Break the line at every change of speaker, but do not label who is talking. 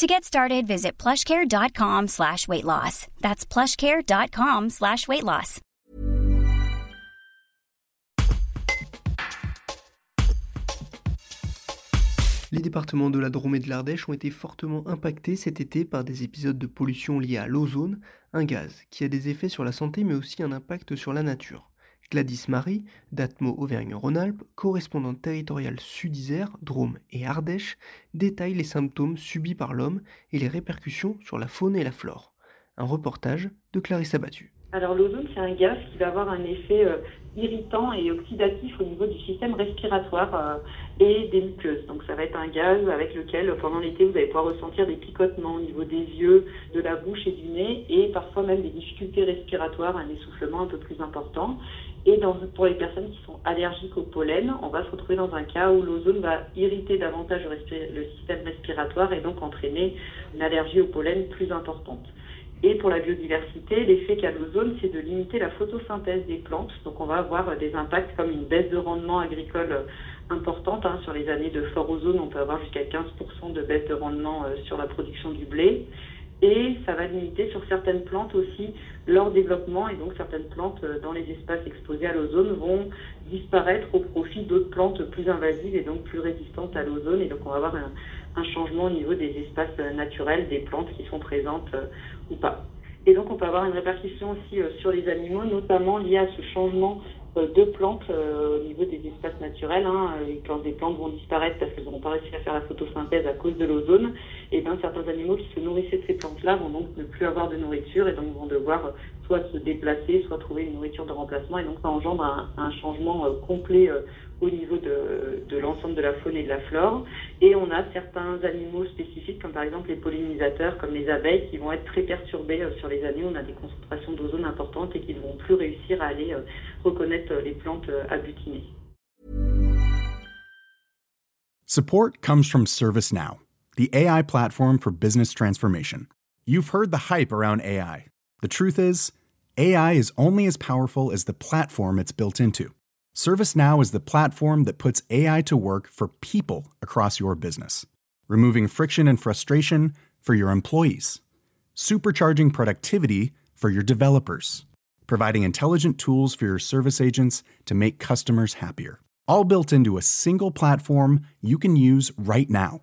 To get started, visit plushcare.com slash weight loss. That's plushcare.com slash weight loss.
Les départements de la Drôme et de l'Ardèche ont été fortement impactés cet été par des épisodes de pollution liés à l'ozone, un gaz qui a des effets sur la santé mais aussi un impact sur la nature. Gladys Marie, d'Atmo Auvergne-Rhône-Alpes, correspondante territoriale Sud-Isère, Drôme et Ardèche, détaille les symptômes subis par l'homme et les répercussions sur la faune et la flore. Un reportage de Clarisse Abattu.
Alors l'ozone, c'est un gaz qui va avoir un effet euh, irritant et oxydatif au niveau du système respiratoire euh, et des muqueuses. Donc ça va être un gaz avec lequel pendant l'été vous allez pouvoir ressentir des picotements au niveau des yeux, de la bouche et du nez et parfois même des difficultés respiratoires, un essoufflement un peu plus important. Et pour les personnes qui sont allergiques au pollen, on va se retrouver dans un cas où l'ozone va irriter davantage le système respiratoire et donc entraîner une allergie au pollen plus importante. Et pour la biodiversité, l'effet qu'a l'ozone, c'est de limiter la photosynthèse des plantes. Donc on va avoir des impacts comme une baisse de rendement agricole importante. Hein. Sur les années de fort ozone, on peut avoir jusqu'à 15% de baisse de rendement euh, sur la production du blé. Et ça va limiter sur certaines plantes aussi leur développement. Et donc certaines plantes euh, dans les espaces exposés à l'ozone vont disparaître au profit d'autres plantes plus invasives et donc plus résistantes à l'ozone. Et donc on va avoir un, changement au niveau des espaces naturels, des plantes qui sont présentes euh, ou pas. Et donc on peut avoir une répercussion aussi euh, sur les animaux, notamment liée à ce changement euh, de plantes au niveau des espaces naturels. Hein, quand des plantes vont disparaître parce qu'elles n'auront pas réussi à faire la photosynthèse à cause de l'ozone, et bien certains animaux qui se nourrissaient de ces plantes-là vont donc ne plus avoir de nourriture et donc vont devoir soit se déplacer, soit trouver une nourriture de remplacement. Et donc ça engendre un, changement complet au niveau de, l'ensemble de la faune et de la flore. Et on a certains animaux spécifiques, comme par exemple les pollinisateurs, comme les abeilles, qui vont être très perturbés euh, sur les années où on a des concentrations d'ozone importantes et qui ne vont plus réussir à aller euh, reconnaître les plantes euh, abutinées.
Support comes from ServiceNow, the AI platform for business transformation. You've heard the hype around AI. The truth is, AI is only as powerful as the platform it's built into. ServiceNow is the platform that puts AI to work for people across your business, removing friction and frustration for your employees, supercharging productivity for your developers, providing intelligent tools for your service agents to make customers happier. All built into a single platform you can use right now.